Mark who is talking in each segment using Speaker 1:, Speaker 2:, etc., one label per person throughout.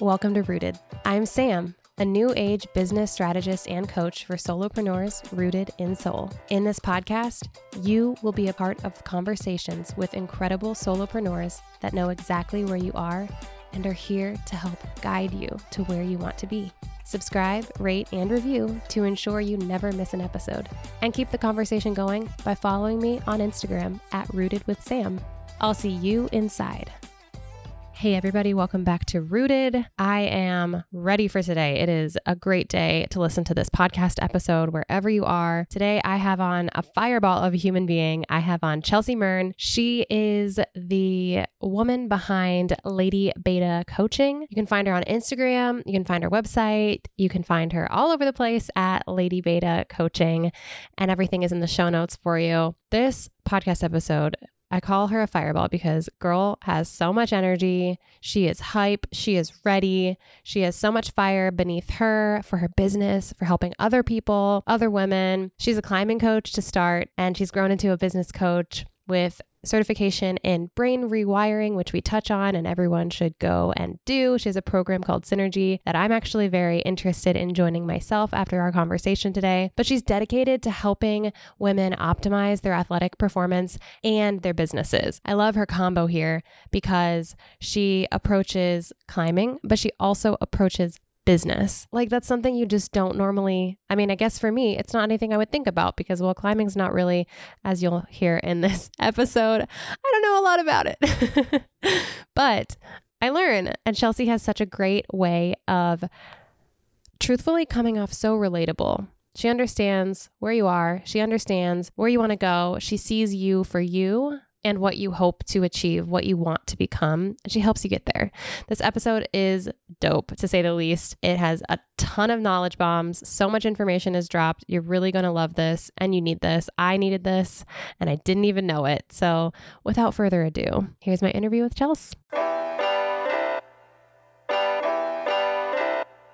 Speaker 1: Welcome to Rooted. I'm Sam, a new age business strategist and coach for solopreneurs rooted in soul. In this podcast, you will be a part of conversations with incredible solopreneurs that know exactly where you are and are here to help guide you to where you want to be. Subscribe, rate, and review to ensure you never miss an episode. And keep the conversation going by following me on Instagram at Rooted with Sam. I'll see you inside. Hey, everybody, welcome back to Rooted. I am ready for today. It is a great day to listen to this podcast episode wherever you are. Today, I have on a fireball of a human being. I have on Chelsea Mern. She is the woman behind Lady Beta Coaching. You can find her on Instagram, you can find her website, you can find her all over the place at Lady Beta Coaching, and everything is in the show notes for you. This podcast episode I call her a fireball because girl has so much energy. She is hype. She is ready. She has so much fire beneath her for her business, for helping other people, other women. She's a climbing coach to start, and she's grown into a business coach with certification in brain rewiring, which we touch on and everyone should go and do. She has a program called Synergy that I'm actually very interested in joining myself after our conversation today. But she's dedicated to helping women optimize their athletic performance and their businesses. I love her combo here because she approaches climbing, but she also approaches business. Like that's something you just don't normally. I mean, I guess for me, it's not anything I would think about because well, climbing's not really as you'll hear in this episode. I don't know a lot about it. but I learn and Chelsea has such a great way of truthfully coming off so relatable. She understands where you are. She understands where you want to go. She sees you for you and what you hope to achieve, what you want to become. And she helps you get there. This episode is dope, to say the least. It has a ton of knowledge bombs. So much information is dropped. You're really going to love this, and you need this. I needed this, and I didn't even know it. So, without further ado, here's my interview with Chelsea.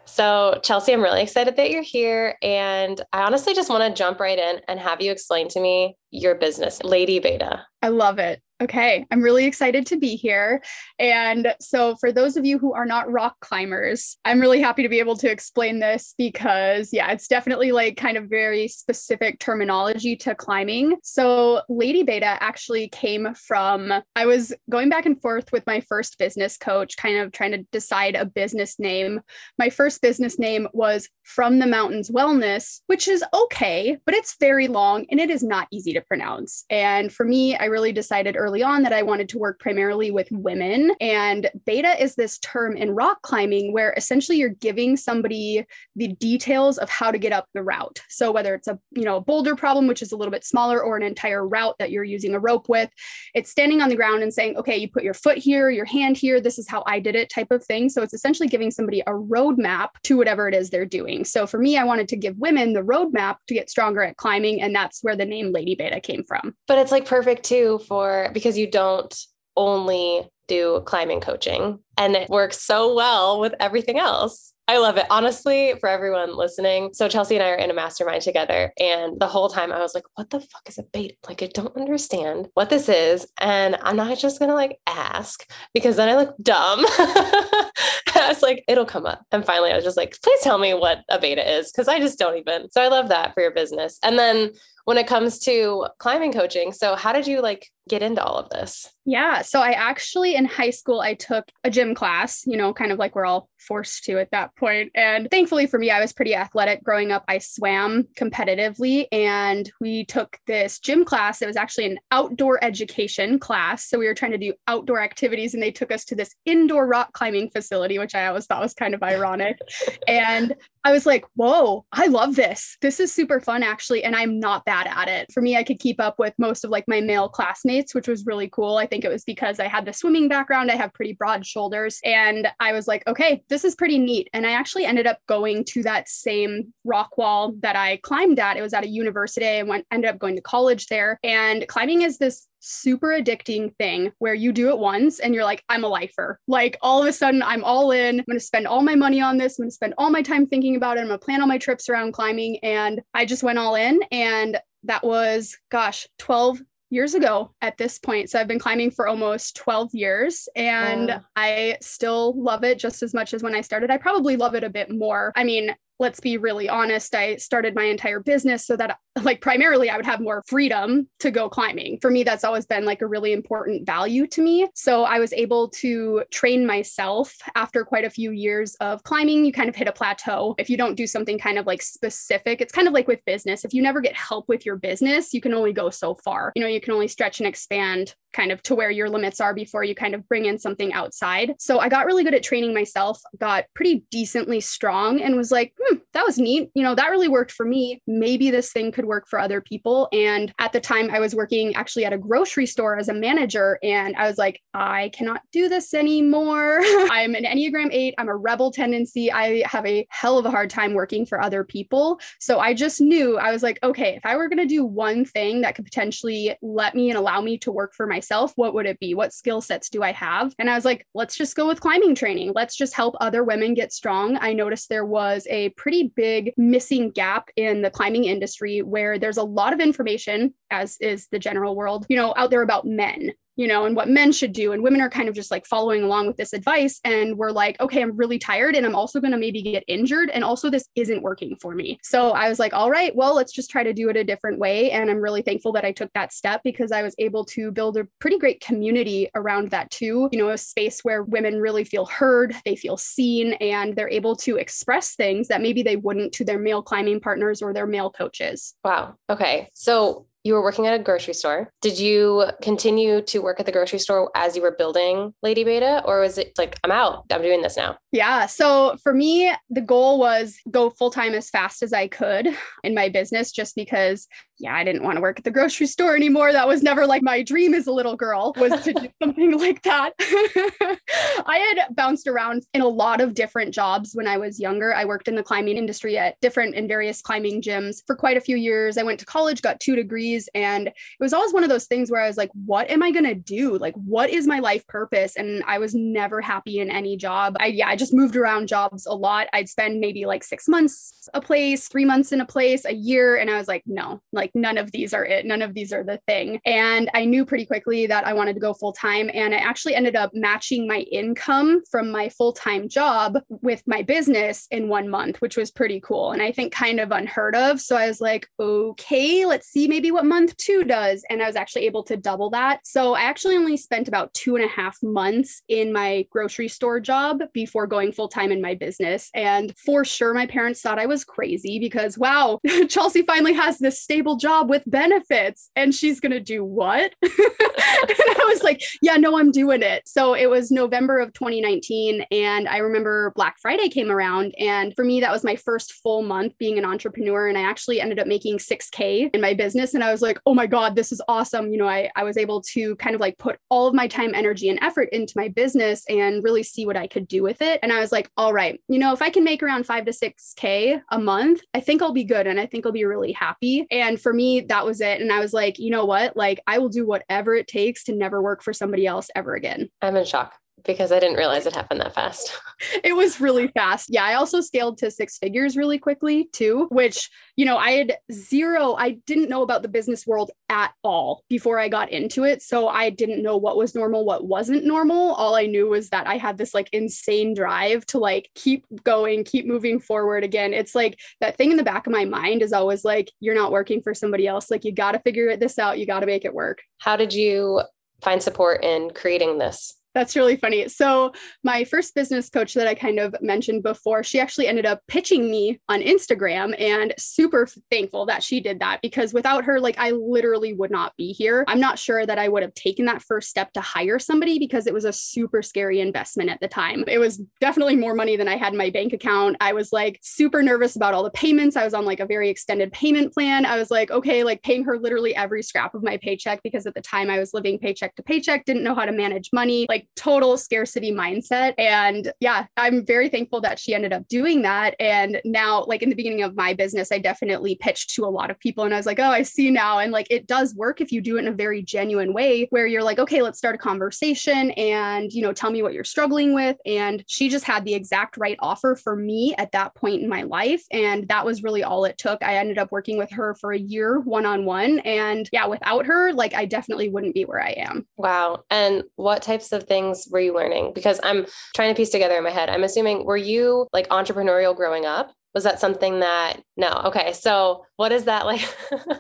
Speaker 1: So, Chelsea, I'm really excited that you're here. And I honestly just want to jump right in and have you explain to me your business, Lady Beta.
Speaker 2: I love it. Okay, I'm really excited to be here. And so, for those of you who are not rock climbers, I'm really happy to be able to explain this because, yeah, it's definitely like kind of very specific terminology to climbing. So, Lady Beta actually came from, I was going back and forth with my first business coach, kind of trying to decide a business name. My first business name was From the Mountains Wellness, which is okay, but it's very long and it is not easy to pronounce. And for me, I really decided early early on that I wanted to work primarily with women. And beta is this term in rock climbing where essentially you're giving somebody the details of how to get up the route. So whether it's a, you know, a boulder problem, which is a little bit smaller, or an entire route that you're using a rope with, it's standing on the ground and saying, okay, you put your foot here, your hand here, this is how I did it type of thing. So it's essentially giving somebody a roadmap to whatever it is they're doing. So for me, I wanted to give women the roadmap to get stronger at climbing. And that's where the name Lady Beta came from.
Speaker 1: But it's like perfect too for because you don't only do climbing coaching and it works so well with everything else. I love it. Honestly, for everyone listening. So Chelsea and I are in a mastermind together. And the whole time I was like, what the fuck is a beta? Like, I don't understand what this is. And I'm not just going to like ask because then I look dumb. I was like, it'll come up. And finally I was just like, please tell me what a beta is because I just don't even. So I love that for your business. And then when it comes to climbing coaching. So, how did you like get into all of this?
Speaker 2: Yeah. So, I actually in high school, I took a gym class, you know, kind of like we're all forced to at that point. And thankfully for me, I was pretty athletic growing up. I swam competitively and we took this gym class. It was actually an outdoor education class. So, we were trying to do outdoor activities and they took us to this indoor rock climbing facility, which I always thought was kind of ironic. and I was like, whoa, I love this. This is super fun, actually. And I'm not bad at it. For me, I could keep up with most of like my male classmates, which was really cool. I think it was because I had the swimming background, I have pretty broad shoulders. And I was like, okay, this is pretty neat. And I actually ended up going to that same rock wall that I climbed at. It was at a university. I went, ended up going to college there. And climbing is this super addicting thing where you do it once and you're like, I'm a lifer. Like all of a sudden, I'm all in. I'm going to spend all my money on this. I'm going to spend all my time thinking about it. I'm going to plan all my trips around climbing. And I just went all in. And that was, gosh, 12 years ago at this point. So I've been climbing for almost 12 years and I still love it just as much as when I started. I probably love it a bit more. I mean, let's be really honest, I started my entire business so that, like, primarily I would have more freedom to go climbing. For me, that's always been like a really important value to me. So I was able to train myself after quite a few years of climbing. You kind of hit a plateau. If you don't do something kind of like specific, it's kind of like with business. If you never get help with your business, you can only go so far. You know, you can only stretch and expand kind of to where your limits are before you kind of bring in something outside. So I got really good at training myself, got pretty decently strong, and was like, hmm, that was neat. You know, that really worked for me. Maybe this thing could work for other people. And at the time, I was working actually at a grocery store as a manager, and I was like, I cannot do this anymore. I'm an Enneagram 8, I'm a rebel tendency. I have a hell of a hard time working for other people. So I just knew I was like, okay, if I were going to do one thing that could potentially let me and allow me to work for myself myself, what would it be? What skill sets do I have? And I was like, let's just go with climbing training. Let's just help other women get strong. I noticed there was a pretty big missing gap in the climbing industry where there's a lot of information, as is the general world, you know, out there about men you know, and what men should do. And women are kind of just like following along with this advice. And we're like, okay, I'm really tired and I'm also going to maybe get injured. And also, this isn't working for me. So I was like, all right, well, let's just try to do it a different way. And I'm really thankful that I took that step because I was able to build a pretty great community around that too. You know, a space where women really feel heard, they feel seen, and they're able to express things that maybe they wouldn't to their male climbing partners or their male coaches.
Speaker 3: Wow. Okay. So you were working at a grocery store. Did you continue to work at the grocery store as you were building Lady Beta, or was it like, I'm out, I'm doing this now?
Speaker 2: Yeah. So for me, the goal was go full time as fast as I could in my business, just because yeah, I didn't want to work at the grocery store anymore. That was never like my dream as a little girl was to do something like that. I had bounced around in a lot of different jobs when I was younger. I worked in the climbing industry at different and various climbing gyms for quite a few years. I went to college, got two degrees, and it was always one of those things where I was like, what am I going to do? Like, what is my life purpose? And I was never happy in any job. I, yeah, I just moved around jobs a lot. I'd spend maybe like six months a place, three months in a place, a year. And I was like, no, like, none of these are it none of these are the thing and i knew pretty quickly that i wanted to go full time and i actually ended up matching my income from my full-time job with my business in one month which was pretty cool and i think kind of unheard of so i was like okay let's see maybe what month two does and i was actually able to double that so i actually only spent about two and a half months in my grocery store job before going full-time in my business and for sure my parents thought i was crazy because wow chelsea finally has this stable job with benefits. And she's going to do what? and I was like, yeah, no, I'm doing it. So it was November of 2019. And I remember Black Friday came around. And for me, that was my first full month being an entrepreneur. And I actually ended up making 6K in my business. And I was like, oh my God, this is awesome. You know, I, I was able to kind of like put all of my time, energy, and effort into my business and really see what I could do with it. And I was like, all right, you know, if I can make around five to 6K a month, I think I'll be good. And I think I'll be really happy. And for me, that was it. And I was like, you know what? Like, I will do whatever it takes to never work for somebody else ever again.
Speaker 3: I'm in shock because I didn't realize it happened that fast.
Speaker 2: it was really fast. Yeah, I also scaled to six figures really quickly too, which, you know, I had zero, I didn't know about the business world at all before I got into it. So I didn't know what was normal, what wasn't normal. All I knew was that I had this like insane drive to like keep going, keep moving forward. Again, it's like that thing in the back of my mind is always like, you're not working for somebody else. Like, you got to figure this out. You got to make it work.
Speaker 3: How did you find support in creating this?
Speaker 2: That's really funny. So, my first business coach that I kind of mentioned before, she actually ended up pitching me on Instagram and super thankful that she did that because without her, like, I literally would not be here. I'm not sure that I would have taken that first step to hire somebody because it was a super scary investment at the time. It was definitely more money than I had in my bank account. I was like super nervous about all the payments. I was on like a very extended payment plan. I was like, okay, like paying her literally every scrap of my paycheck because at the time I was living paycheck to paycheck, didn't know how to manage money. Like, like total scarcity mindset. And yeah, I'm very thankful that she ended up doing that. And now, like in the beginning of my business, I definitely pitched to a lot of people and I was like, oh, I see now. And like it does work if you do it in a very genuine way where you're like, okay, let's start a conversation and, you know, tell me what you're struggling with. And she just had the exact right offer for me at that point in my life. And that was really all it took. I ended up working with her for a year one on one. And yeah, without her, like I definitely wouldn't be where I am.
Speaker 1: Wow. And what types of things were you learning? Because I'm trying to piece together in my head. I'm assuming, were you like entrepreneurial growing up? Was that something that, no? Okay. So, what is that like?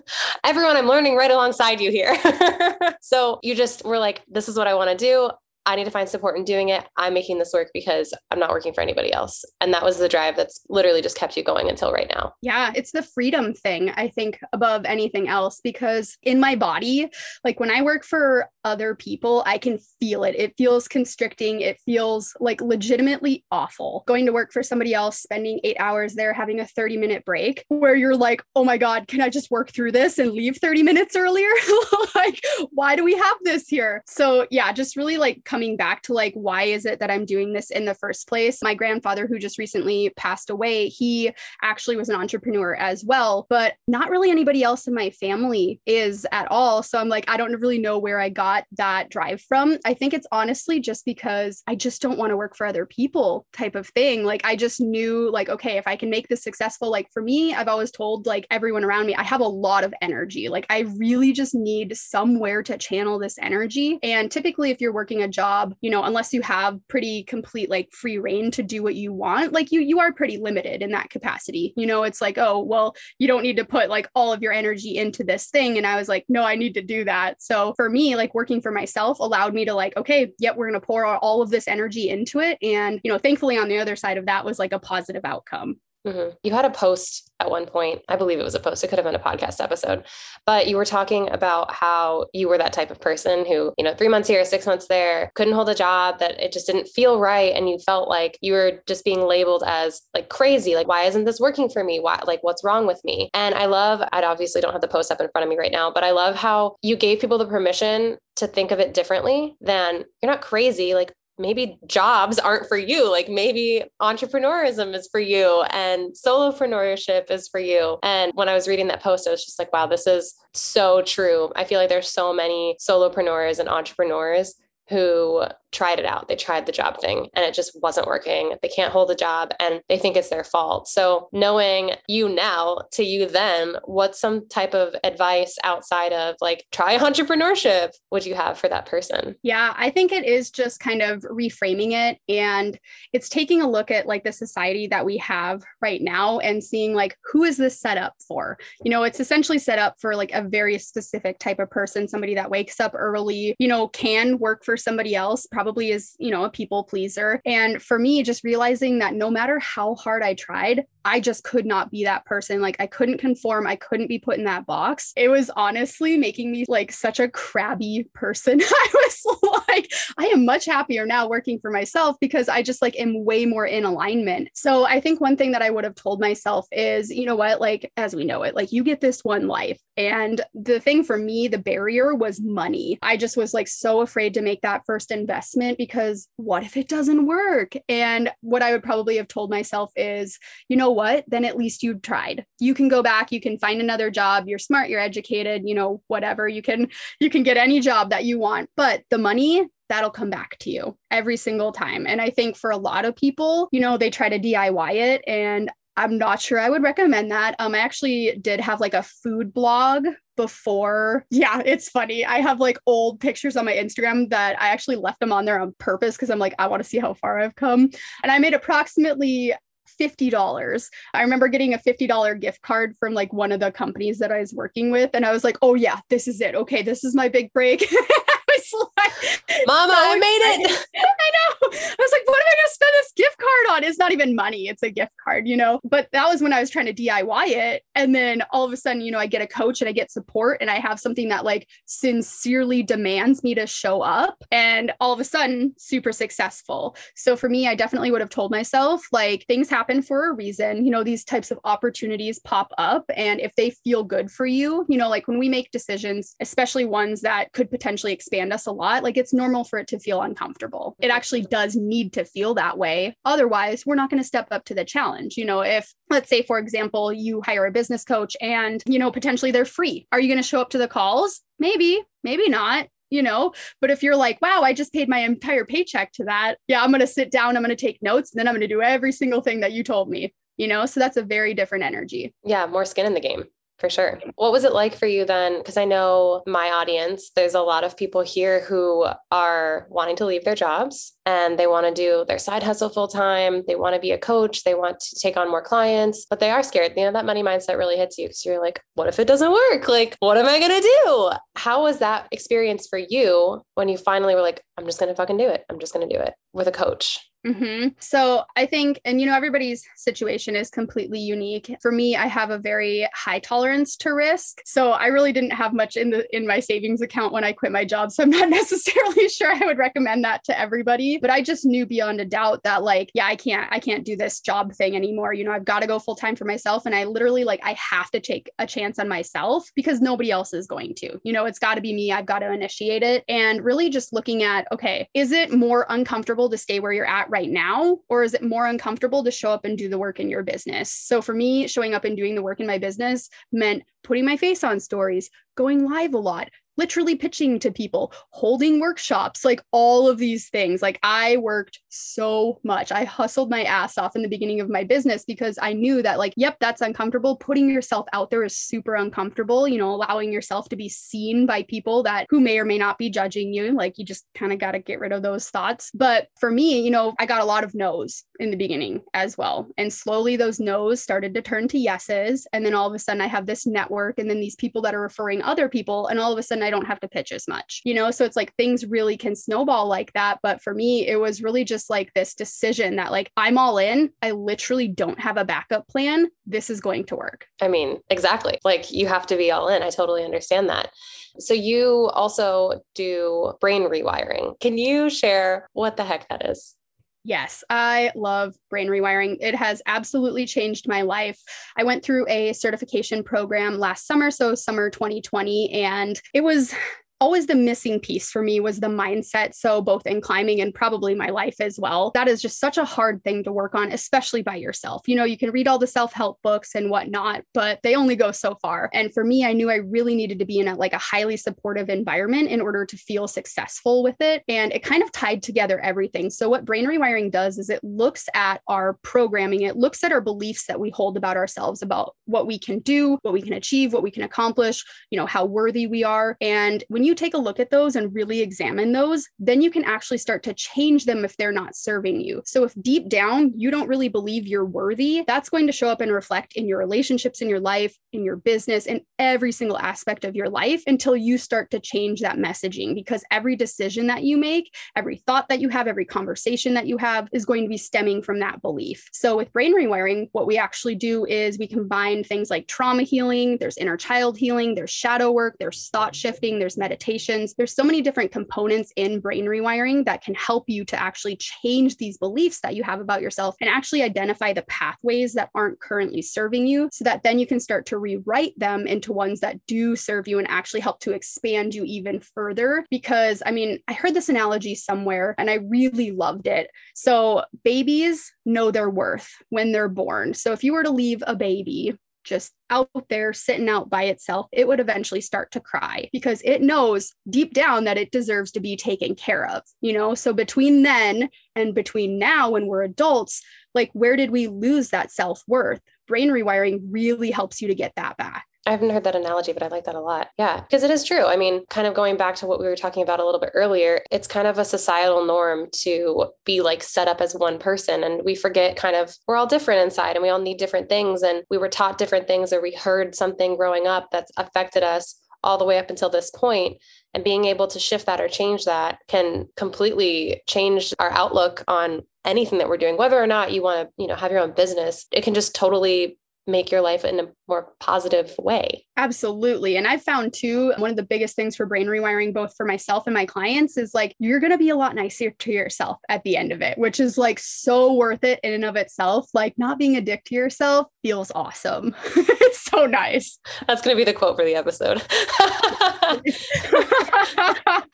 Speaker 1: Everyone, I'm learning right alongside you here. so, you just were like, this is what I want to do. I need to find support in doing it. I'm making this work because I'm not working for anybody else. And that was the drive that's literally just kept you going until right now.
Speaker 2: Yeah, it's the freedom thing, I think, above anything else, because in my body, like when I work for other people, I can feel it. It feels constricting. It feels like legitimately awful. Going to work for somebody else, spending eight hours there, having a 30 minute break where you're like, oh my God, can I just work through this and leave 30 minutes earlier? like, why do we have this here? So, yeah, just really like coming back to like, why is it that I'm doing this in the first place? My grandfather, who just recently passed away, he actually was an entrepreneur as well, but not really anybody else in my family is at all. So I'm like, I don't really know where I got that drive from. I think it's honestly just because I just don't want to work for other people type of thing. Like, I just knew, like, okay, if I can make this successful, like for me, I've always told like everyone around me, I have a lot of energy. Like, I really just need somewhere to channel this energy. And typically, if you're working a job, job, you know, unless you have pretty complete like free reign to do what you want, like you you are pretty limited in that capacity. You know, it's like, oh, well, you don't need to put like all of your energy into this thing and I was like, no, I need to do that. So for me, like working for myself allowed me to like, okay, yep, we're going to pour all of this energy into it and, you know, thankfully on the other side of that was like a positive outcome.
Speaker 1: Mm-hmm. You had a post at one point. I believe it was a post. It could have been a podcast episode, but you were talking about how you were that type of person who, you know, three months here, six months there, couldn't hold a job, that it just didn't feel right. And you felt like you were just being labeled as like crazy. Like, why isn't this working for me? Why, like, what's wrong with me? And I love, I obviously don't have the post up in front of me right now, but I love how you gave people the permission to think of it differently than you're not crazy. Like, maybe jobs aren't for you. Like maybe entrepreneurism is for you and solopreneurship is for you. And when I was reading that post, I was just like, wow, this is so true. I feel like there's so many solopreneurs and entrepreneurs who tried it out. They tried the job thing and it just wasn't working. They can't hold a job and they think it's their fault. So, knowing you now to you then, what's some type of advice outside of like try entrepreneurship would you have for that person?
Speaker 2: Yeah, I think it is just kind of reframing it and it's taking a look at like the society that we have right now and seeing like who is this set up for? You know, it's essentially set up for like a very specific type of person, somebody that wakes up early, you know, can work for somebody else probably is, you know, a people pleaser. And for me, just realizing that no matter how hard I tried, I just could not be that person. Like I couldn't conform. I couldn't be put in that box. It was honestly making me like such a crabby person. I was like, I am much happier now working for myself because I just like am way more in alignment. So I think one thing that I would have told myself is, you know what, like as we know it, like you get this one life. And the thing for me, the barrier was money. I just was like so afraid to make that first investment because what if it doesn't work? And what I would probably have told myself is, you know, what, then at least you tried. You can go back, you can find another job. You're smart, you're educated, you know, whatever. You can you can get any job that you want. But the money, that'll come back to you every single time. And I think for a lot of people, you know, they try to DIY it and I'm not sure I would recommend that. Um, I actually did have like a food blog before. Yeah, it's funny. I have like old pictures on my Instagram that I actually left them on there on purpose because I'm like, I want to see how far I've come. And I made approximately $50. I remember getting a $50 gift card from like one of the companies that I was working with. And I was like, oh, yeah, this is it. Okay, this is my big break.
Speaker 1: like, Mama, so I made it.
Speaker 2: I know. I was like, what am I going to spend this gift card on? it's not even money. It's a gift card, you know? But that was when I was trying to DIY it. And then all of a sudden, you know, I get a coach and I get support and I have something that like sincerely demands me to show up. And all of a sudden, super successful. So for me, I definitely would have told myself like things happen for a reason. You know, these types of opportunities pop up. And if they feel good for you, you know, like when we make decisions, especially ones that could potentially expand us a lot, like it's normal for it to feel uncomfortable. It mm-hmm. actually does need to feel that way. Otherwise, we're not going to step up to the challenge. You know, if let's say, for example, you hire a business coach and, you know, potentially they're free, are you going to show up to the calls? Maybe, maybe not you know but if you're like wow i just paid my entire paycheck to that yeah i'm going to sit down i'm going to take notes and then i'm going to do every single thing that you told me you know so that's a very different energy
Speaker 1: yeah more skin in the game for sure. What was it like for you then? Because I know my audience, there's a lot of people here who are wanting to leave their jobs and they want to do their side hustle full time. They want to be a coach. They want to take on more clients, but they are scared. You know, that money mindset really hits you because you're like, what if it doesn't work? Like, what am I going to do? How was that experience for you when you finally were like, I'm just going to fucking do it? I'm just going to do it with a coach?
Speaker 2: Mm-hmm. So I think, and you know, everybody's situation is completely unique. For me, I have a very high tolerance to risk. So I really didn't have much in the in my savings account when I quit my job. So I'm not necessarily sure I would recommend that to everybody. But I just knew beyond a doubt that like, yeah, I can't, I can't do this job thing anymore. You know, I've got to go full time for myself. And I literally like I have to take a chance on myself because nobody else is going to. You know, it's got to be me. I've got to initiate it. And really just looking at, okay, is it more uncomfortable to stay where you're at? Right now? Or is it more uncomfortable to show up and do the work in your business? So for me, showing up and doing the work in my business meant putting my face on stories, going live a lot, literally pitching to people, holding workshops, like all of these things. Like I worked so much. I hustled my ass off in the beginning of my business because I knew that, like, yep, that's uncomfortable. Putting yourself out there is super uncomfortable, you know, allowing yourself to be seen by people that who may or may not be judging you. Like you just kind of got to get rid of those thoughts. But for me, you know, I got a lot of no's in the beginning as well. And slowly those no's started to turn to yeses. And then all of a sudden I have this network and then these people that are referring other people. And all of a sudden I I don't have to pitch as much, you know? So it's like things really can snowball like that. But for me, it was really just like this decision that, like, I'm all in. I literally don't have a backup plan. This is going to work.
Speaker 1: I mean, exactly. Like, you have to be all in. I totally understand that. So, you also do brain rewiring. Can you share what the heck that is?
Speaker 2: Yes, I love brain rewiring. It has absolutely changed my life. I went through a certification program last summer, so summer 2020, and it was always the missing piece for me was the mindset. So, both in climbing and probably my life as well. That is just such a hard thing to work on, especially by yourself. You know, you can read all the self help books and whatnot, but they only go so far. And for me, I knew I really needed to be in a like a highly supportive environment in order to feel successful with it. And it kind of tied together everything. So, what brain rewiring does is it looks at our programming, it looks at our beliefs that we hold about ourselves, about what we can do, what we can achieve, what we can accomplish, you know, how worthy we are. And when you you take a look at those and really examine those, then you can actually start to change them if they're not serving you. So if deep down you don't really believe you're worthy, that's going to show up and reflect in your relationships in your life, in your business, in every single aspect of your life until you start to change that messaging because every decision that you make, every thought that you have, every conversation that you have is going to be stemming from that belief. So with brain rewiring, what we actually do is we combine things like trauma healing, there's inner child healing, there's shadow work, there's thought shifting, there's meditation There's so many different components in brain rewiring that can help you to actually change these beliefs that you have about yourself and actually identify the pathways that aren't currently serving you so that then you can start to rewrite them into ones that do serve you and actually help to expand you even further. Because I mean, I heard this analogy somewhere and I really loved it. So babies know their worth when they're born. So if you were to leave a baby just out there sitting out by itself, it would eventually start to cry because it knows deep down that it deserves to be taken care of, you know? So between then and between now, when we're adults, like where did we lose that self worth? Brain rewiring really helps you to get that back.
Speaker 1: I haven't heard that analogy, but I like that a lot. Yeah, because it is true. I mean, kind of going back to what we were talking about a little bit earlier, it's kind of a societal norm to be like set up as one person. And we forget kind of we're all different inside and we all need different things. And we were taught different things or we heard something growing up that's affected us all the way up until this point and being able to shift that or change that can completely change our outlook on anything that we're doing, whether or not you want to, you know, have your own business, it can just totally make your life in a more positive way.
Speaker 2: Absolutely. And I've found too, one of the biggest things for brain rewiring, both for myself and my clients, is like you're going to be a lot nicer to yourself at the end of it, which is like so worth it in and of itself. Like not being a dick to yourself feels awesome. it's so nice.
Speaker 1: That's going to be the quote for the episode.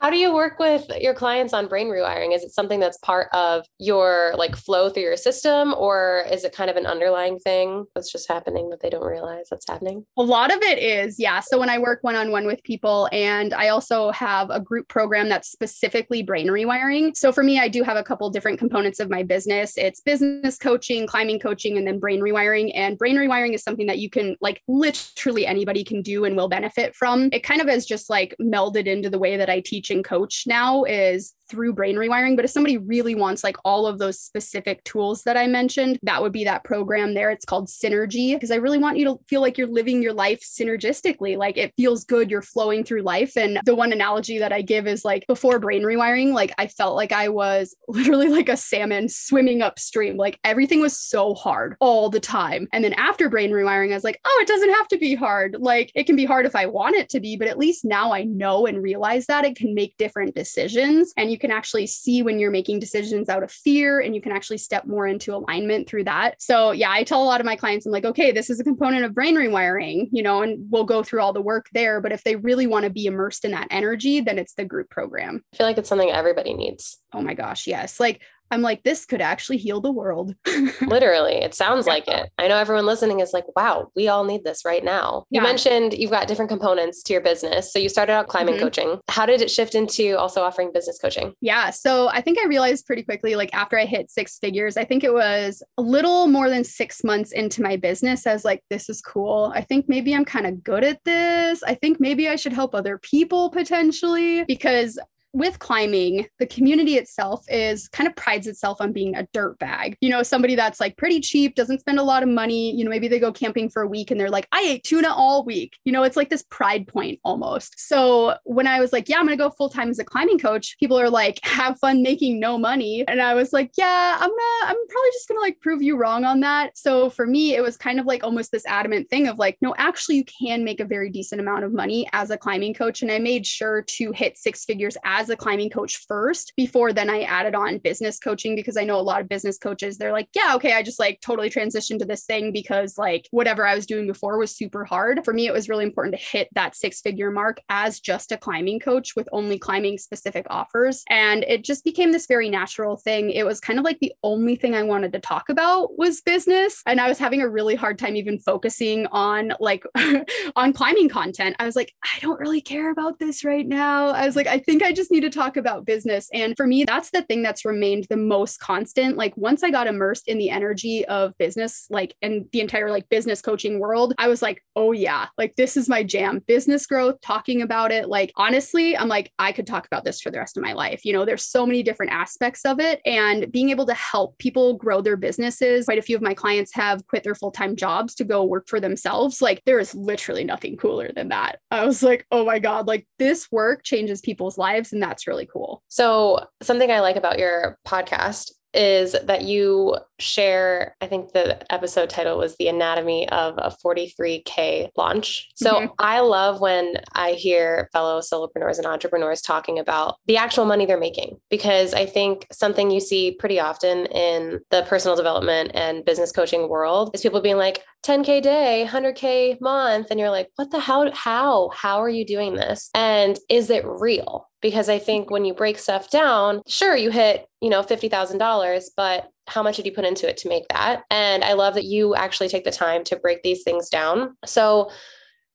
Speaker 1: How do you work with your clients on brain rewiring? Is it something that's part of your like flow through your system or is it kind of an underlying thing that's just happening that they don't realize that's happening?
Speaker 2: A lot of it is, yeah. So when I work one on one with people, and I also have a group program that's specifically brain rewiring. So for me, I do have a couple different components of my business it's business coaching, climbing coaching, and then brain rewiring. And brain rewiring is something that you can, like, literally anybody can do and will benefit from. It kind of has just like melded into the way that I teach and coach now is through brain rewiring. But if somebody really wants like all of those specific tools that I mentioned, that would be that program there. It's called Synergy because I really want you to feel like you're living your life synergistically. Like it feels good, you're flowing through life. And the one analogy that I give is like before brain rewiring, like I felt like I was literally like a salmon swimming upstream. Like everything was so hard all the time. And then after brain rewiring, I was like, oh, it doesn't have to be hard. Like it can be hard if I want it to be, but at least now I know and realize that it can make different decisions. And you you can actually see when you're making decisions out of fear and you can actually step more into alignment through that. So, yeah, I tell a lot of my clients, I'm like, okay, this is a component of brain rewiring, you know, and we'll go through all the work there. But if they really want to be immersed in that energy, then it's the group program.
Speaker 1: I feel like it's something everybody needs.
Speaker 2: Oh my gosh, yes. Like I'm like, this could actually heal the world.
Speaker 1: Literally, it sounds like it. I know everyone listening is like, wow, we all need this right now. You mentioned you've got different components to your business. So you started out climbing mm-hmm. coaching. How did it shift into also offering business coaching?
Speaker 2: Yeah. So I think I realized pretty quickly, like after I hit six figures, I think it was a little more than six months into my business, as like, this is cool. I think maybe I'm kind of good at this. I think maybe I should help other people potentially because with climbing, the community itself is kind of prides itself on being a dirt bag. You know, somebody that's like pretty cheap, doesn't spend a lot of money. You know, maybe they go camping for a week and they're like, I ate tuna all week. You know, it's like this pride point almost. So when I was like, yeah, I'm going to go full time as a climbing coach, people are like, have fun making no money. And I was like, yeah, I'm gonna, I'm probably just going to like prove you wrong on that. So for me, it was kind of like almost this adamant thing of like, no, actually, you can make a very decent amount of money as a climbing coach. And I made sure to hit six figures as as a climbing coach first before then I added on business coaching because I know a lot of business coaches, they're like, yeah, okay, I just like totally transitioned to this thing because like whatever I was doing before was super hard. For me, it was really important to hit that six figure mark as just a climbing coach with only climbing specific offers. And it just became this very natural thing. It was kind of like the only thing I wanted to talk about was business. And I was having a really hard time even focusing on like on climbing content. I was like, I don't really care about this right now. I was like, I think I just need to talk about business. And for me, that's the thing that's remained the most constant. Like once I got immersed in the energy of business, like in the entire like business coaching world, I was like, oh yeah, like this is my jam. Business growth, talking about it. Like honestly, I'm like, I could talk about this for the rest of my life. You know, there's so many different aspects of it. And being able to help people grow their businesses. Quite a few of my clients have quit their full-time jobs to go work for themselves. Like there is literally nothing cooler than that. I was like, oh my God, like this work changes people's lives. And that's really cool.
Speaker 1: So, something I like about your podcast is that you share, I think the episode title was The Anatomy of a 43K Launch. So mm-hmm. I love when I hear fellow solopreneurs and entrepreneurs talking about the actual money they're making, because I think something you see pretty often in the personal development and business coaching world is people being like, 10K day, 100K month. And you're like, what the hell? How? How are you doing this? And is it real? Because I think when you break stuff down, sure, you hit, you know, $50,000, but how much did you put into it to make that? And I love that you actually take the time to break these things down. So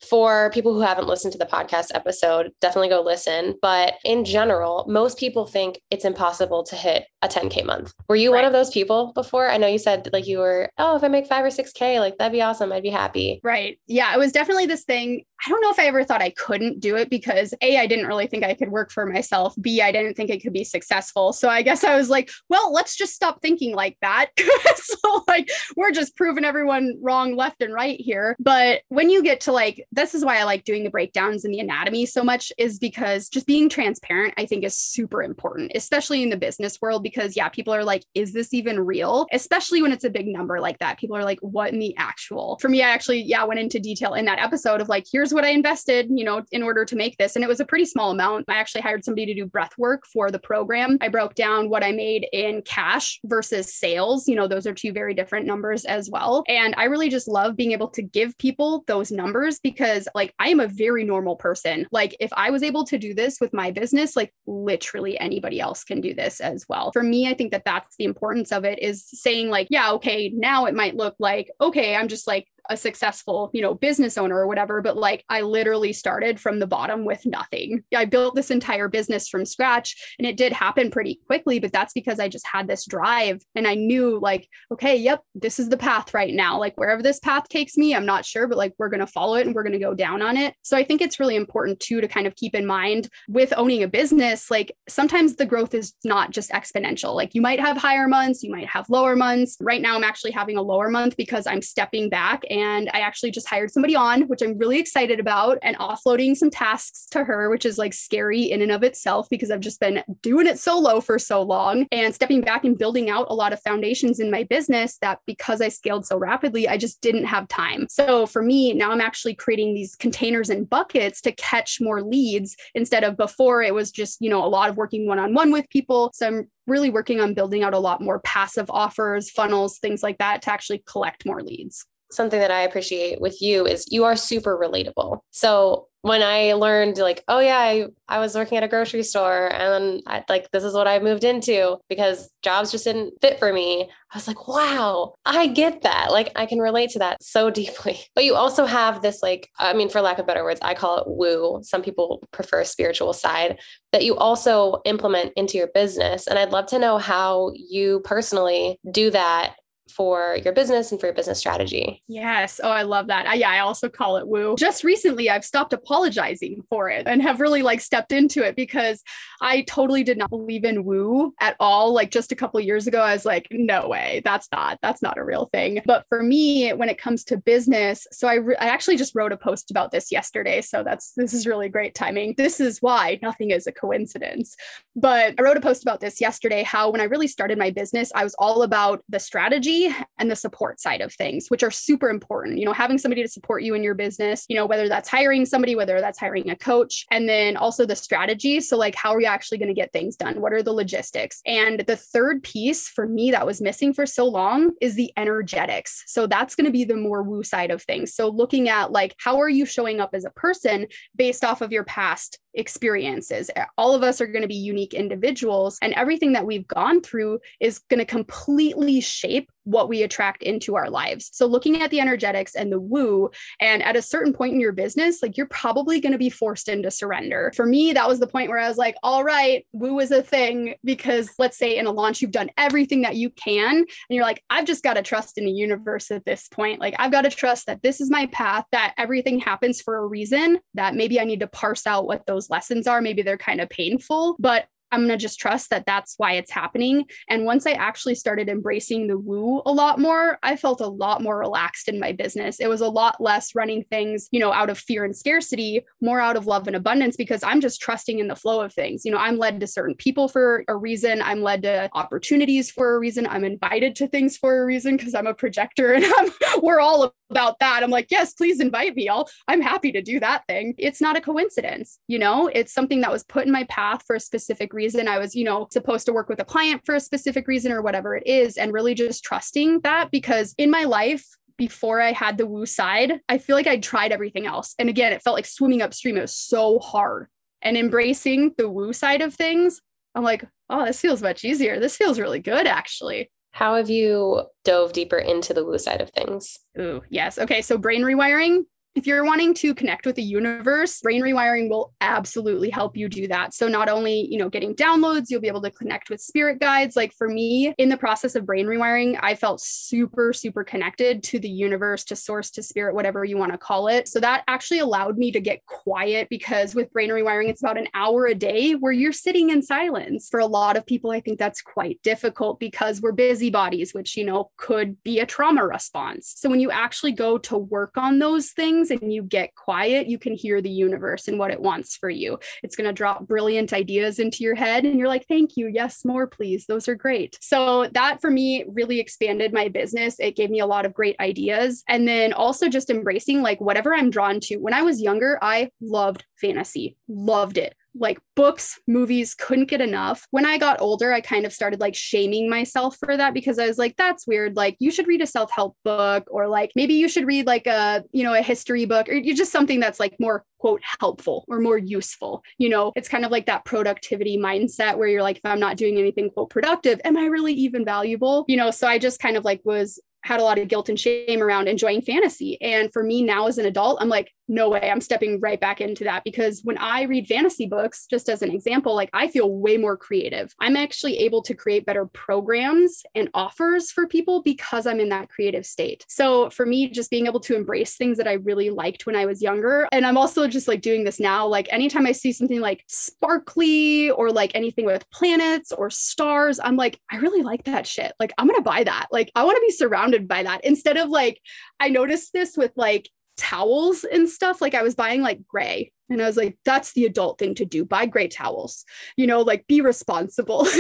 Speaker 1: for people who haven't listened to the podcast episode, definitely go listen. But in general, most people think it's impossible to hit a 10K month. Were you right. one of those people before? I know you said like you were, oh, if I make five or 6K, like that'd be awesome. I'd be happy.
Speaker 2: Right. Yeah. It was definitely this thing I don't know if I ever thought I couldn't do it because A, I didn't really think I could work for myself. B, I didn't think it could be successful. So I guess I was like, well, let's just stop thinking like that. so like we're just proving everyone wrong left and right here. But when you get to like, this is why I like doing the breakdowns in the anatomy so much, is because just being transparent, I think is super important, especially in the business world, because yeah, people are like, is this even real? Especially when it's a big number like that. People are like, what in the actual? For me, I actually, yeah, went into detail in that episode of like, here's what I invested, you know, in order to make this. And it was a pretty small amount. I actually hired somebody to do breath work for the program. I broke down what I made in cash versus sales. You know, those are two very different numbers as well. And I really just love being able to give people those numbers because, like, I am a very normal person. Like, if I was able to do this with my business, like, literally anybody else can do this as well. For me, I think that that's the importance of it is saying, like, yeah, okay, now it might look like, okay, I'm just like a successful, you know, business owner or whatever, but like I literally started from the bottom with nothing. I built this entire business from scratch and it did happen pretty quickly, but that's because I just had this drive and I knew like, okay, yep, this is the path right now. Like wherever this path takes me, I'm not sure, but like we're going to follow it and we're going to go down on it. So I think it's really important too to kind of keep in mind with owning a business, like sometimes the growth is not just exponential. Like you might have higher months, you might have lower months. Right now I'm actually having a lower month because I'm stepping back and I actually just hired somebody on, which I'm really excited about, and offloading some tasks to her, which is like scary in and of itself because I've just been doing it solo for so long and stepping back and building out a lot of foundations in my business that because I scaled so rapidly, I just didn't have time. So for me, now I'm actually creating these containers and buckets to catch more leads instead of before it was just, you know, a lot of working one on one with people. So I'm really working on building out a lot more passive offers, funnels, things like that to actually collect more leads
Speaker 1: something that I appreciate with you is you are super relatable. So when I learned like, oh yeah, I, I was working at a grocery store and I, like this is what I moved into because jobs just didn't fit for me. I was like, wow, I get that. Like I can relate to that so deeply. But you also have this like, I mean, for lack of better words, I call it woo. Some people prefer spiritual side that you also implement into your business. And I'd love to know how you personally do that for your business and for your business strategy.
Speaker 2: Yes. Oh, I love that. I, yeah, I also call it woo. Just recently, I've stopped apologizing for it and have really like stepped into it because I totally did not believe in woo at all. Like just a couple years ago, I was like, no way, that's not that's not a real thing. But for me, when it comes to business, so I re- I actually just wrote a post about this yesterday. So that's this is really great timing. This is why nothing is a coincidence. But I wrote a post about this yesterday. How when I really started my business, I was all about the strategy and the support side of things, which are super important. You know, having somebody to support you in your business, you know, whether that's hiring somebody, whether that's hiring a coach, and then also the strategy. So, like, how are you actually going to get things done? What are the logistics? And the third piece for me that was missing for so long is the energetics. So, that's going to be the more woo side of things. So, looking at like, how are you showing up as a person based off of your past experiences. All of us are going to be unique individuals, and everything that we've gone through is going to completely shape what we attract into our lives. So, looking at the energetics and the woo, and at a certain point in your business, like you're probably going to be forced into surrender. For me, that was the point where I was like, all right, woo is a thing because let's say in a launch, you've done everything that you can, and you're like, I've just got to trust in the universe at this point. Like, I've got to trust that this is my path, that everything happens for a reason, that maybe I need to parse out what those lessons are. Maybe they're kind of painful, but I'm going to just trust that that's why it's happening. And once I actually started embracing the woo a lot more, I felt a lot more relaxed in my business. It was a lot less running things, you know, out of fear and scarcity, more out of love and abundance because I'm just trusting in the flow of things. You know, I'm led to certain people for a reason, I'm led to opportunities for a reason, I'm invited to things for a reason because I'm a projector and I'm, we're all about that. I'm like, yes, please invite me. I'll, I'm happy to do that thing. It's not a coincidence, you know, it's something that was put in my path for a specific reason. I was, you know, supposed to work with a client for a specific reason or whatever it is. And really just trusting that because in my life, before I had the woo side, I feel like I'd tried everything else. And again, it felt like swimming upstream. It was so hard. And embracing the woo side of things, I'm like, oh, this feels much easier. This feels really good, actually.
Speaker 1: How have you dove deeper into the woo side of things?
Speaker 2: Ooh, yes. Okay. So brain rewiring, if you're wanting to connect with the universe, brain rewiring will absolutely help you do that. So not only, you know, getting downloads, you'll be able to connect with spirit guides. Like for me, in the process of brain rewiring, I felt super, super connected to the universe, to source, to spirit, whatever you want to call it. So that actually allowed me to get quiet because with brain rewiring, it's about an hour a day where you're sitting in silence. For a lot of people, I think that's quite difficult because we're busybodies, which, you know, could be a trauma response. So when you actually go to work on those things, things and you get quiet, you can hear the universe and what it wants for you. It's going to drop brilliant ideas into your head. And you're like, thank you. Yes, more, please. Those are great. So that for me really expanded my business. It gave me a lot of great ideas. And then also just embracing like whatever I'm drawn to. When I was younger, I loved fantasy, loved it like books, movies, couldn't get enough. When I got older, I kind of started like shaming myself for that because I was like, that's weird. Like, you should read a self help book, or like maybe you should read like a, you know, a history book, or you just something that's like more quote helpful or more useful. You know, it's kind of like that productivity mindset where you're like, if I'm not doing anything quote productive, am I really even valuable? You know, so I just kind of like was had a lot of guilt and shame around enjoying fantasy. And for me now as an adult, I'm like, no way, I'm stepping right back into that because when I read fantasy books, just as an example, like I feel way more creative. I'm actually able to create better programs and offers for people because I'm in that creative state. So for me, just being able to embrace things that I really liked when I was younger. And I'm also just like doing this now. Like anytime I see something like sparkly or like anything with planets or stars, I'm like, I really like that shit. Like I'm to buy that. Like I want to be surrounded by that instead of like, I noticed this with like towels and stuff. Like I was buying like gray and I was like, that's the adult thing to do. Buy gray towels, you know, like be responsible.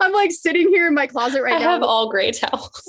Speaker 2: I'm like sitting here in my closet right
Speaker 1: I
Speaker 2: now.
Speaker 1: I have all gray towels.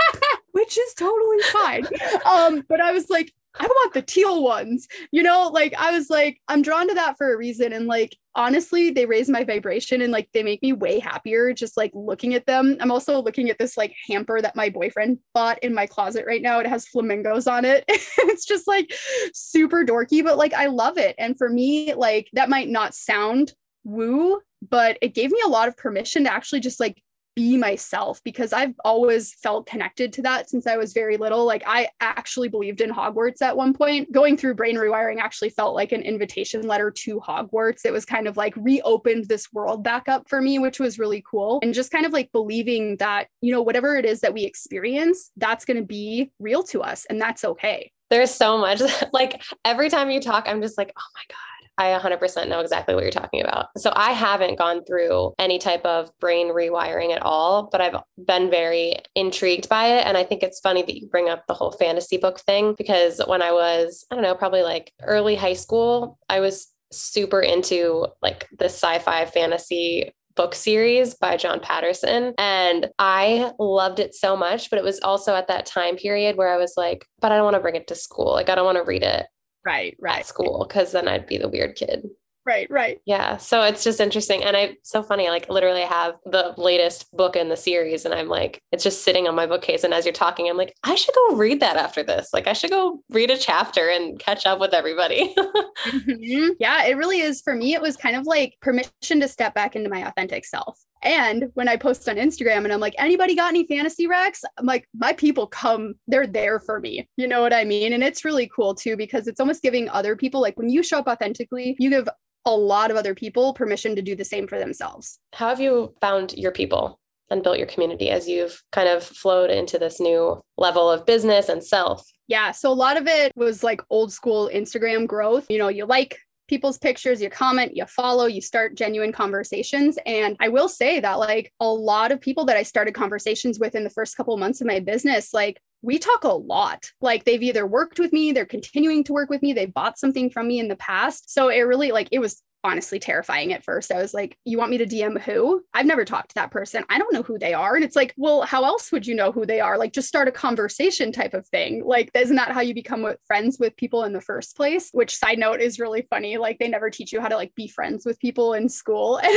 Speaker 2: Which is totally fine. Um, but I was like, I want the teal ones. You know, like I was like, I'm drawn to that for a reason. And like, honestly, they raise my vibration and like they make me way happier just like looking at them. I'm also looking at this like hamper that my boyfriend bought in my closet right now. It has flamingos on it. it's just like super dorky, but like I love it. And for me, like that might not sound woo, but it gave me a lot of permission to actually just like be myself because I've always felt connected to that since I was very little. Like I actually believed in Hogwarts at one point. Going through brain rewiring actually felt like an invitation letter to Hogwarts. It was kind of like reopened this world back up for me, which was really cool. And just kind of like believing that, you know, whatever it is that we experience, that's going to be real to us and that's okay.
Speaker 1: There's so much like every time you talk, I'm just like, oh my God I 100% know exactly what you're talking about. So I haven't gone through any type of brain rewiring at all, but I've been very intrigued by it. And I think it's funny that you bring up the whole fantasy book thing because when I was, I don't know, probably like early high school, I was super into like the sci fi fantasy book series by John Patterson. And I loved it so much. But it was also at that time period where I was like, but I don't want to bring it to school. Like, I don't want to read it
Speaker 2: right right.
Speaker 1: school because then i'd be the weird kid.
Speaker 2: Right right.
Speaker 1: Yeah so it's just interesting and i so funny like literally I have the latest book in the series and i'm like it's just sitting on my bookcase and as you're talking i'm like i should go read that after this. Like i should go read a chapter and catch up with everybody.
Speaker 2: Mm-hmm. yeah it really is. For me it was kind of like permission to step back into my authentic self and when I post on Instagram and I'm like, anybody got any fantasy Rex? I'm like, my people come, they're there for me. You know what I mean? And it's really cool too, because it's almost giving other people, like when you show up authentically, you give a lot of other people permission to do the same for themselves.
Speaker 1: How have you found your people and built your community as you've kind of flowed into this new level of business and self?
Speaker 2: Yeah. So a lot of it was like old school Instagram growth. You know, you like people's pictures, you comment, you follow, you start genuine conversations. And I will say that, like, a lot of people that I started conversations with in the first couple months of my business, like, we talk a lot. Like they've either worked with me, they're continuing to work with me, they've bought something from me in the past. So it really like it was honestly terrifying at first. I was like, you want me to DM who? I've never talked to that person. I don't know who they are. And it's like, well, how else would you know who they are? Like just start a conversation type of thing. Like, isn't that how you become friends with people in the first place? Which side note is really funny. Like they never teach you how to like be friends with people in school. And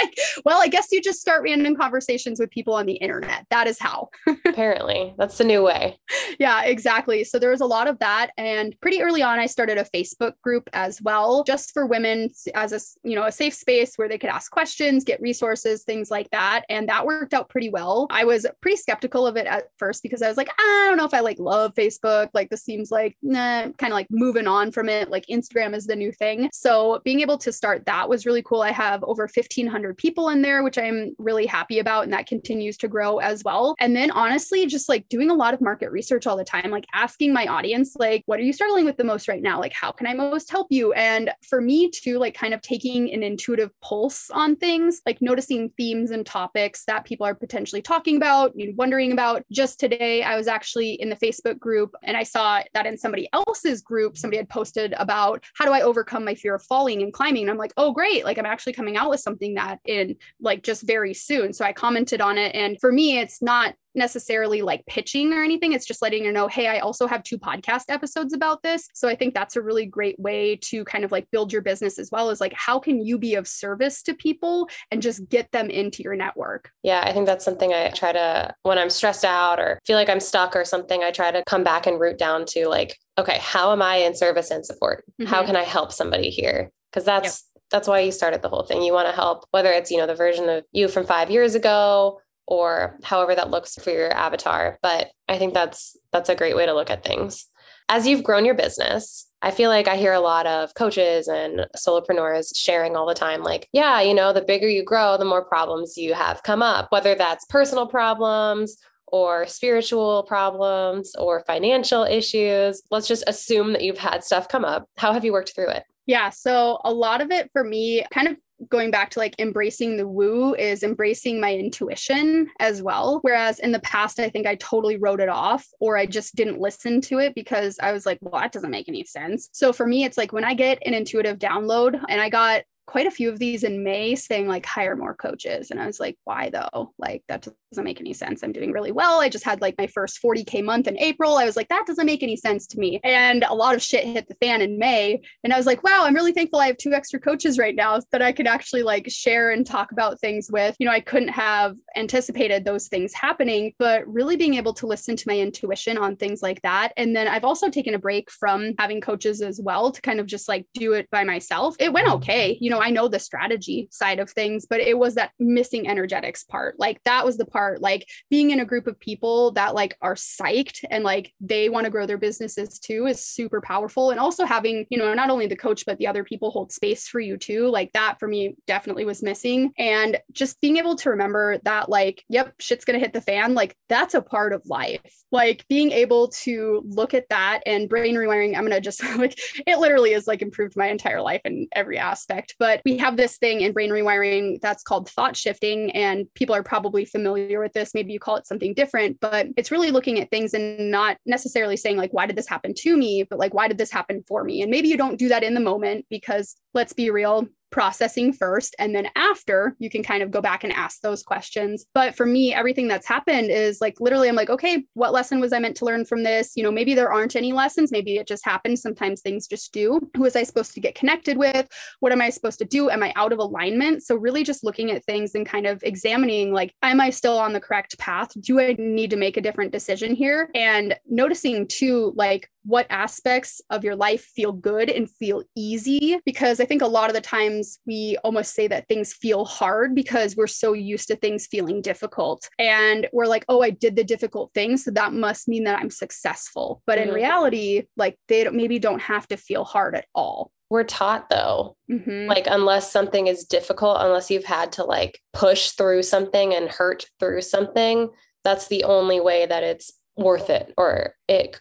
Speaker 2: like, well, I guess you just start random conversations with people on the internet. That is how.
Speaker 1: Apparently, that's the new way.
Speaker 2: Yeah, exactly. So there was a lot of that and pretty early on I started a Facebook group as well, just for women as a, you know, a safe space where they could ask questions, get resources, things like that, and that worked out pretty well. I was pretty skeptical of it at first because I was like, I don't know if I like love Facebook. Like this seems like nah, kind of like moving on from it. Like Instagram is the new thing. So being able to start that was really cool. I have over 1500 people in there, which I'm really happy about. And that continues to grow as well. And then honestly, just like doing a lot of market research all the time, like asking my audience, like, what are you struggling with the most right now? Like, how can I most help you? And for me too, like kind of taking an intuitive pulse on things, like noticing themes and topics that people are potentially talking about, and wondering about. Just today, I was actually in the Facebook group and I saw that in somebody else's group, somebody had posted about how do I overcome my fear of falling and climbing. And I'm like, oh, great. Like, I'm actually coming out with something that in like just very soon. So I commented on it. And for me, it's not necessarily like pitching or anything. It's just letting you know, hey, I also have two podcast episodes about this. So I think that's a really great way to kind of like build your business as well as like how can you be of service to people and just get them into your network.
Speaker 1: Yeah, I think that's something I try to when I'm stressed out or feel like I'm stuck or something, I try to come back and root down to like, okay, how am I in service and support? Mm-hmm. How can I help somebody here? Because that's yep that's why you started the whole thing. You want to help, whether it's, you know, the version of you from five years ago or however that looks for your avatar. But I think that's that's a great way to look at things. As you've grown your business, I feel like I hear a lot of coaches and solopreneurs sharing all the time, like, yeah, you know, the bigger you grow, the more problems you have come up, whether that's personal problems or spiritual problems or financial issues. Let's just assume that you've had stuff come up. How have you worked through it?
Speaker 2: Yeah. So a lot of it for me kind of going back to like embracing the woo is embracing my intuition as well. Whereas in the past, I think I totally wrote it off or I just didn't listen to it because I was like, well, that doesn't make any sense. So for me, it's like when I get an intuitive download and I got quite a few of these in May saying like hire more coaches. And I was like, why though? Like that doesn't make any sense. I'm doing really well. I just had like my first 40K month in April. I was like, that doesn't make any sense to me. And a lot of shit hit the fan in May. And I was like, wow, I'm really thankful I have two extra coaches right now that I could actually like share and talk about things with. You know, I couldn't have anticipated those things happening, but really being able to listen to my intuition on things like that. And then I've also taken a break from having coaches as well to kind of just like do it by myself. It went mm-hmm. okay. You know, know, I know the strategy side of things, but it was that missing energetics part. Like that was the part, like being in a group of people that like are psyched and like they want to grow their businesses too is super powerful. And also having, you know, not only the coach, but the other people hold space for you too. Like that for me definitely was missing. And just being able to remember that, like, yep, shit's going to hit the fan. Like that's a part of life. Like being able to look at that and brain rewiring, I'm going to just like, it literally is like improved my entire life in every aspect. But we have this thing in brain rewiring that's called thought shifting. And people are probably familiar with this. Maybe you call it something different, but it's really looking at things and not necessarily saying, like, why did this happen to me? But like, why did this happen for me? And maybe you don't do that in the moment because let's be real, processing first and then after you can kind of go back and ask those questions. But for me everything that's happened is like literally i'm like okay what lesson was i meant to learn from this? You know maybe there aren't any lessons. Maybe it just happened. Sometimes things just do. Who was i supposed to get connected with? What am i supposed to do? Am i out of alignment? So really just looking at things and kind of examining like am i still on the correct path? Do i need to make a different decision here? And noticing too like what aspects of your life feel good and feel easy because i think a lot of the times we almost say that things feel hard because we're so used to things feeling difficult and we're like oh i did the difficult thing so that must mean that i'm successful but mm-hmm. in reality like they don't, maybe don't have to feel hard at all
Speaker 1: we're taught though mm-hmm. like unless something is difficult unless you've had to like push through something and hurt through something that's the only way that it's worth it or it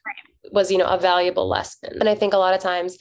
Speaker 1: was, you know, a valuable lesson. And I think a lot of times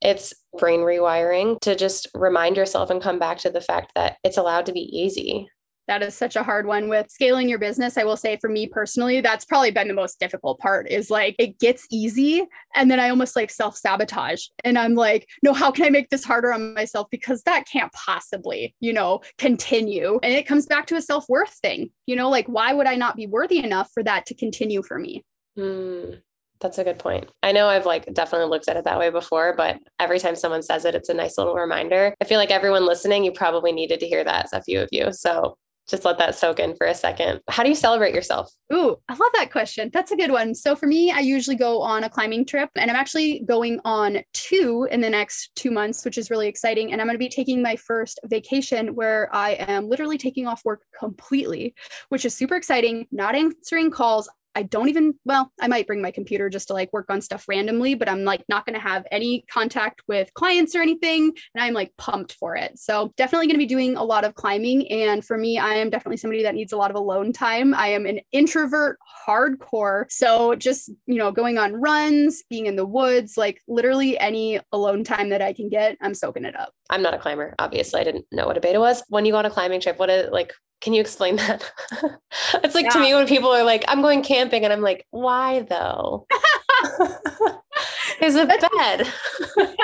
Speaker 1: it's brain rewiring to just remind yourself and come back to the fact that it's allowed to be easy.
Speaker 2: That is such a hard one with scaling your business. I will say for me personally, that's probably been the most difficult part is like it gets easy and then I almost like self sabotage. And I'm like, no, how can I make this harder on myself? Because that can't possibly, you know, continue. And it comes back to a self worth thing, you know, like why would I not be worthy enough for that to continue for me?
Speaker 1: Mm, That's a good point. I know I've like definitely looked at it that way before, but every time someone says it, it's a nice little reminder. I feel like everyone listening, you probably needed to hear that, a few of you. So just let that soak in for a second. How do you celebrate yourself?
Speaker 2: Ooh, I love that question. That's a good one. So for me, I usually go on a climbing trip and I'm actually going on two in the next two months, which is really exciting. And I'm going to be taking my first vacation where I am literally taking off work completely, which is super exciting, not answering calls. I don't even, well, I might bring my computer just to like work on stuff randomly, but I'm like not going to have any contact with clients or anything. And I'm like pumped for it. So definitely going to be doing a lot of climbing. And for me, I am definitely somebody that needs a lot of alone time. I am an introvert hardcore. So just, you know, going on runs, being in the woods, like literally any alone time that I can get, I'm soaking it up.
Speaker 1: I'm not a climber. Obviously, I didn't know what a beta was. When you go on a climbing trip, what is like can you explain that? it's like yeah. to me when people are like, I'm going camping, and I'm like, why though? There's a bed.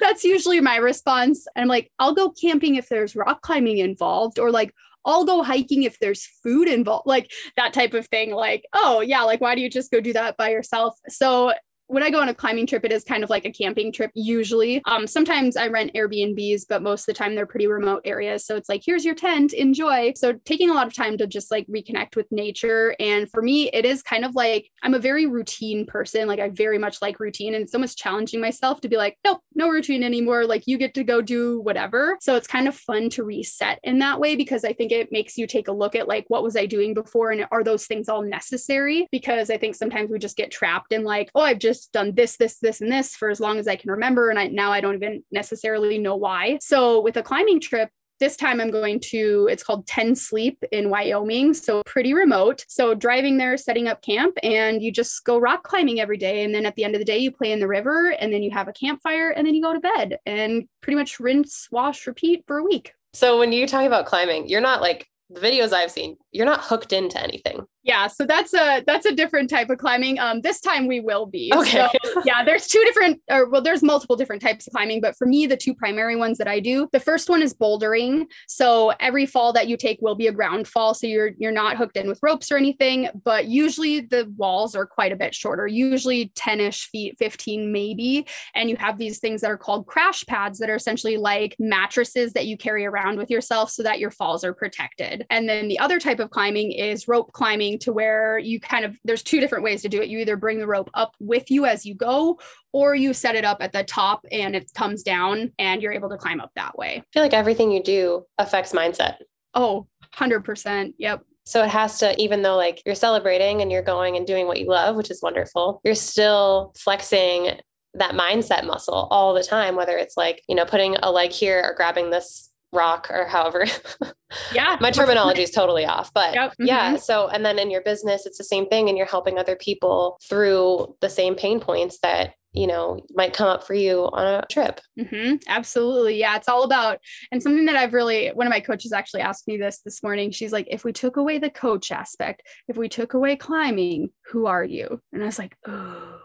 Speaker 2: That's usually my response. I'm like, I'll go camping if there's rock climbing involved, or like, I'll go hiking if there's food involved, like that type of thing. Like, oh, yeah, like, why do you just go do that by yourself? So when I go on a climbing trip, it is kind of like a camping trip usually. Um, sometimes I rent Airbnbs, but most of the time they're pretty remote areas. So it's like, here's your tent, enjoy. So taking a lot of time to just like reconnect with nature. And for me, it is kind of like I'm a very routine person. Like I very much like routine. And it's almost challenging myself to be like, nope, no routine anymore. Like you get to go do whatever. So it's kind of fun to reset in that way because I think it makes you take a look at like, what was I doing before? And are those things all necessary? Because I think sometimes we just get trapped in like, oh, I've just just done this, this, this, and this for as long as I can remember. And I now I don't even necessarily know why. So with a climbing trip, this time I'm going to, it's called 10 Sleep in Wyoming. So pretty remote. So driving there, setting up camp, and you just go rock climbing every day. And then at the end of the day, you play in the river and then you have a campfire and then you go to bed and pretty much rinse, wash, repeat for a week.
Speaker 1: So when you talk about climbing, you're not like the videos I've seen, you're not hooked into anything.
Speaker 2: Yeah, so that's a that's a different type of climbing. Um, this time we will be.
Speaker 1: Okay.
Speaker 2: So, yeah, there's two different, or well, there's multiple different types of climbing, but for me, the two primary ones that I do, the first one is bouldering. So every fall that you take will be a ground fall, so you're you're not hooked in with ropes or anything, but usually the walls are quite a bit shorter, usually 10ish feet, 15 maybe, and you have these things that are called crash pads that are essentially like mattresses that you carry around with yourself so that your falls are protected. And then the other type of climbing is rope climbing to where you kind of there's two different ways to do it. You either bring the rope up with you as you go, or you set it up at the top and it comes down and you're able to climb up that way.
Speaker 1: I feel like everything you do affects mindset.
Speaker 2: Oh, 100%. Yep.
Speaker 1: So it has to, even though like you're celebrating and you're going and doing what you love, which is wonderful, you're still flexing that mindset muscle all the time, whether it's like, you know, putting a leg here or grabbing this rock or however.
Speaker 2: Yeah.
Speaker 1: My terminology is totally off, but
Speaker 2: yep. mm-hmm.
Speaker 1: yeah. So, and then in your business, it's the same thing and you're helping other people through the same pain points that you know might come up for you on a trip
Speaker 2: mm-hmm. absolutely yeah it's all about and something that i've really one of my coaches actually asked me this this morning she's like if we took away the coach aspect if we took away climbing who are you and i was like oh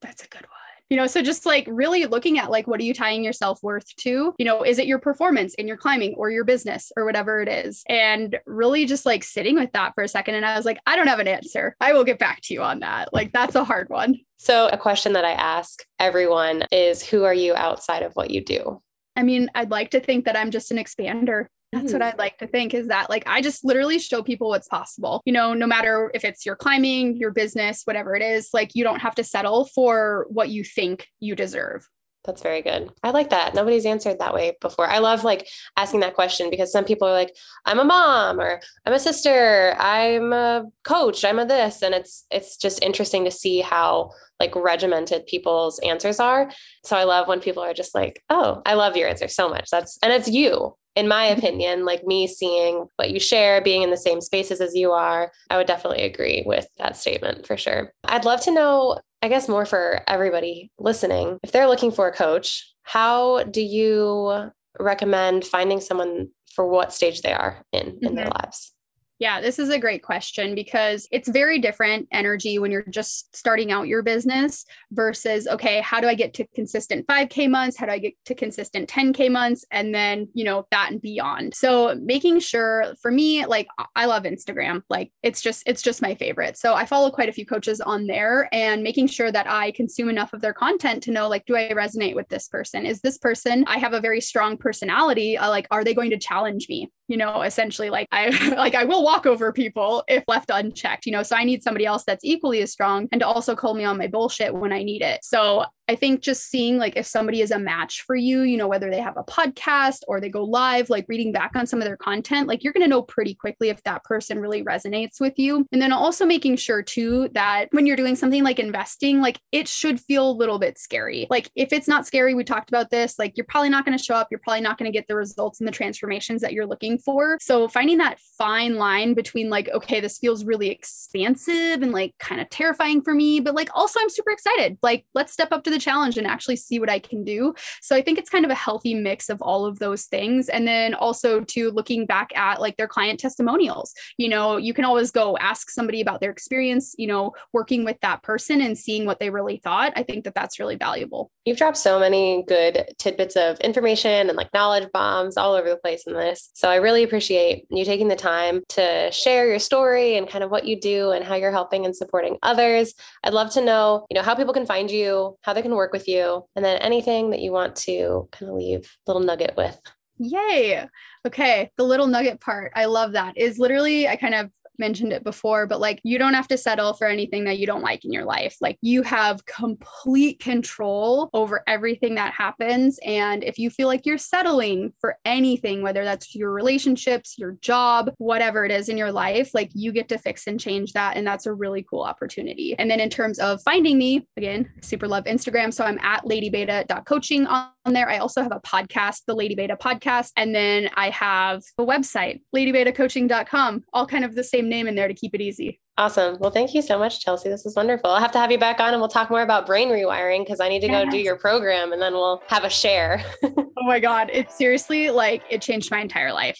Speaker 2: that's a good one you know so just like really looking at like what are you tying your self-worth to? You know is it your performance in your climbing or your business or whatever it is? And really just like sitting with that for a second and i was like i don't have an answer. I will get back to you on that. Like that's a hard one.
Speaker 1: So a question that i ask everyone is who are you outside of what you do?
Speaker 2: I mean i'd like to think that i'm just an expander that's what mm. I'd like to think is that like I just literally show people what's possible. You know, no matter if it's your climbing, your business, whatever it is, like you don't have to settle for what you think you deserve.
Speaker 1: That's very good. I like that. Nobody's answered that way before. I love like asking that question because some people are like, I'm a mom or I'm a sister, I'm a coach, I'm a this. And it's it's just interesting to see how like regimented people's answers are. So I love when people are just like, oh, I love your answer so much. That's and it's you in my opinion, like me seeing what you share, being in the same spaces as you are, I would definitely agree with that statement for sure. I'd love to know, I guess, more for everybody listening. If they're looking for a coach, how do you recommend finding someone for what stage they are in in mm-hmm. their lives?
Speaker 2: Yeah, this is a great question because it's very different energy when you're just starting out your business versus, okay, how do I get to consistent 5K months? How do I get to consistent 10K months? And then, you know, that and beyond. So making sure for me, like I love Instagram. Like it's just, it's just my favorite. So I follow quite a few coaches on there and making sure that I consume enough of their content to know, like, do I resonate with this person? Is this person, I have a very strong personality. Uh, like, are they going to challenge me? You know essentially like i like i will walk over people if left unchecked you know so i need somebody else that's equally as strong and to also call me on my bullshit when i need it so I think just seeing like if somebody is a match for you, you know, whether they have a podcast or they go live, like reading back on some of their content, like you're going to know pretty quickly if that person really resonates with you. And then also making sure too that when you're doing something like investing, like it should feel a little bit scary. Like if it's not scary, we talked about this, like you're probably not going to show up, you're probably not going to get the results and the transformations that you're looking for. So finding that fine line between like, okay, this feels really expansive and like kind of terrifying for me, but like also I'm super excited. Like let's step up to the challenge and actually see what I can do. So I think it's kind of a healthy mix of all of those things. And then also to looking back at like their client testimonials. You know, you can always go ask somebody about their experience, you know, working with that person and seeing what they really thought. I think that that's really valuable.
Speaker 1: You've dropped so many good tidbits of information and like knowledge bombs all over the place in this. So I really appreciate you taking the time to share your story and kind of what you do and how you're helping and supporting others. I'd love to know, you know, how people can find you, how they can can work with you, and then anything that you want to kind of leave little nugget with.
Speaker 2: Yay. Okay. The little nugget part. I love that. Is literally, I kind of mentioned it before, but like you don't have to settle for anything that you don't like in your life. Like you have complete control over everything that happens. And if you feel like you're settling for anything, whether that's your relationships, your job, whatever it is in your life, like you get to fix and change that. And that's a really cool opportunity. And then in terms of finding me, again, super love Instagram. So I'm at ladybeta.coaching on there. I also have a podcast, the Lady Beta podcast. And then I have a website, ladybetacoaching.com, all kind of the same name in there to keep it easy.
Speaker 1: Awesome. Well, thank you so much, Chelsea. This is wonderful. I'll have to have you back on and we'll talk more about brain rewiring because I need to yes. go do your program and then we'll have a share.
Speaker 2: oh my God. It seriously, like, it changed my entire life.